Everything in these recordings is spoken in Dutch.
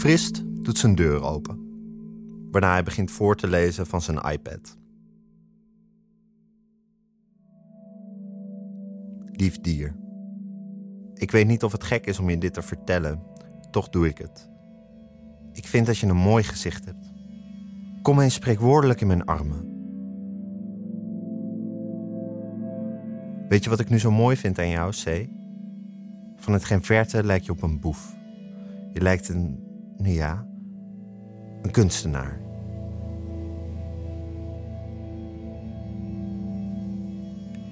Frist doet zijn deur open. Waarna hij begint voor te lezen van zijn iPad. Lief dier. Ik weet niet of het gek is om je dit te vertellen, toch doe ik het. Ik vind dat je een mooi gezicht hebt. Kom eens spreekwoordelijk in mijn armen. Weet je wat ik nu zo mooi vind aan jou, C? Van het geen verte lijk je op een boef. Je lijkt een, nou ja, een kunstenaar.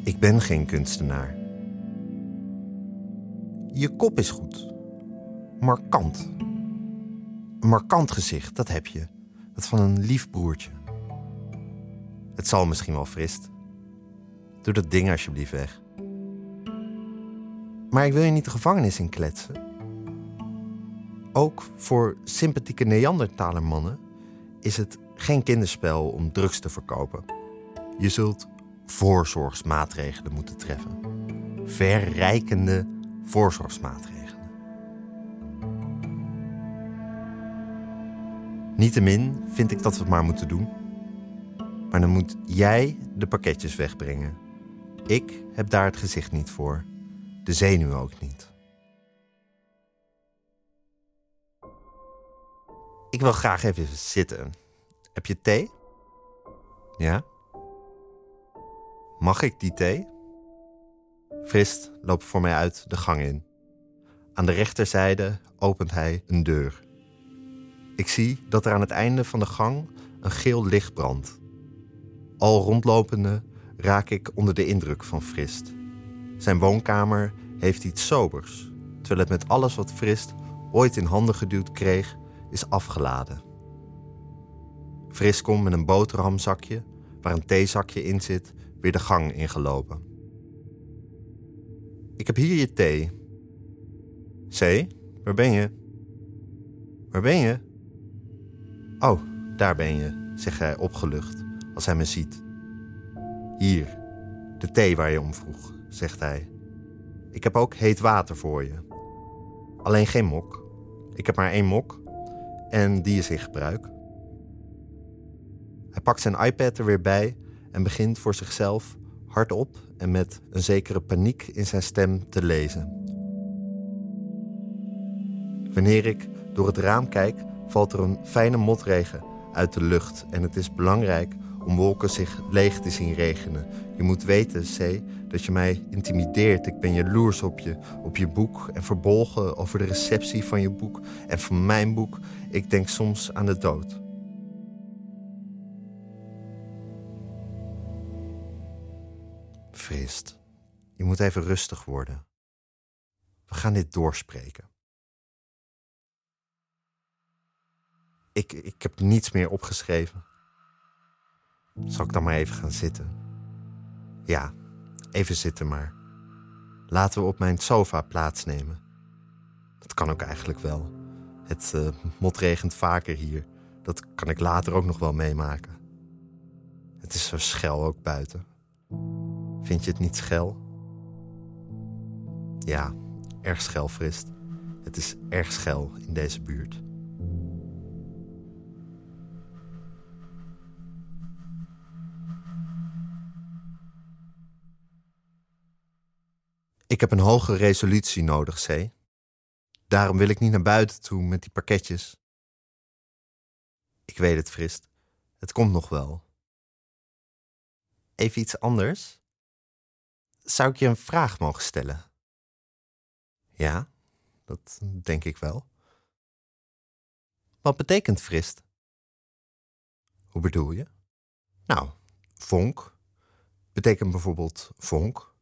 Ik ben geen kunstenaar. Je kop is goed. Markant. Een markant gezicht, dat heb je. Dat van een lief broertje. Het zal misschien wel frist. Doe dat ding alsjeblieft weg. Maar ik wil je niet de gevangenis in kletsen. Ook voor sympathieke Neandertalermannen is het geen kinderspel om drugs te verkopen. Je zult voorzorgsmaatregelen moeten treffen. Verrijkende voorzorgsmaatregelen. Niettemin vind ik dat we het maar moeten doen. Maar dan moet jij de pakketjes wegbrengen. Ik heb daar het gezicht niet voor. De zenuw ook niet. Ik wil graag even zitten. Heb je thee? Ja? Mag ik die thee? Frist loopt voor mij uit de gang in. Aan de rechterzijde opent hij een deur. Ik zie dat er aan het einde van de gang een geel licht brandt. Al rondlopende raak ik onder de indruk van Frist. Zijn woonkamer heeft iets sobers, terwijl het met alles wat Frist ooit in handen geduwd kreeg, is afgeladen. Frist komt met een boterhamzakje, waar een theezakje in zit, weer de gang ingelopen. Ik heb hier je thee. C, waar ben je? Waar ben je? Oh, daar ben je, zegt hij opgelucht als hij me ziet. Hier, de thee waar je om vroeg, zegt hij. Ik heb ook heet water voor je. Alleen geen mok. Ik heb maar één mok en die is in gebruik. Hij pakt zijn iPad er weer bij en begint voor zichzelf hardop en met een zekere paniek in zijn stem te lezen. Wanneer ik door het raam kijk, valt er een fijne motregen uit de lucht en het is belangrijk om wolken zich leeg te zien regenen. Je moet weten, C, dat je mij intimideert. Ik ben jaloers op je, op je boek en verbolgen over de receptie van je boek en van mijn boek. Ik denk soms aan de dood. Frist, je moet even rustig worden. We gaan dit doorspreken. Ik, ik heb niets meer opgeschreven. Zal ik dan maar even gaan zitten? Ja, even zitten maar. Laten we op mijn sofa plaatsnemen. Dat kan ook eigenlijk wel. Het uh, motregent vaker hier. Dat kan ik later ook nog wel meemaken. Het is zo schel ook buiten. Vind je het niet schel? Ja, erg schel, Frist. Het is erg schel in deze buurt. Ik heb een hoge resolutie nodig, C. Daarom wil ik niet naar buiten toe met die pakketjes. Ik weet het, Frist. Het komt nog wel. Even iets anders? Zou ik je een vraag mogen stellen? Ja, dat denk ik wel. Wat betekent frist? Hoe bedoel je? Nou, vonk betekent bijvoorbeeld vonk.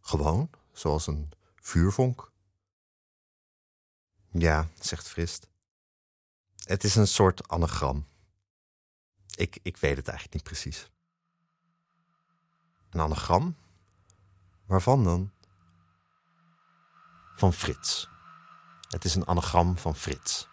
Gewoon, zoals een vuurvonk. Ja, zegt Frist. Het is een soort anagram. Ik, ik weet het eigenlijk niet precies. Een anagram? Waarvan dan? Van Frits. Het is een anagram van Frits.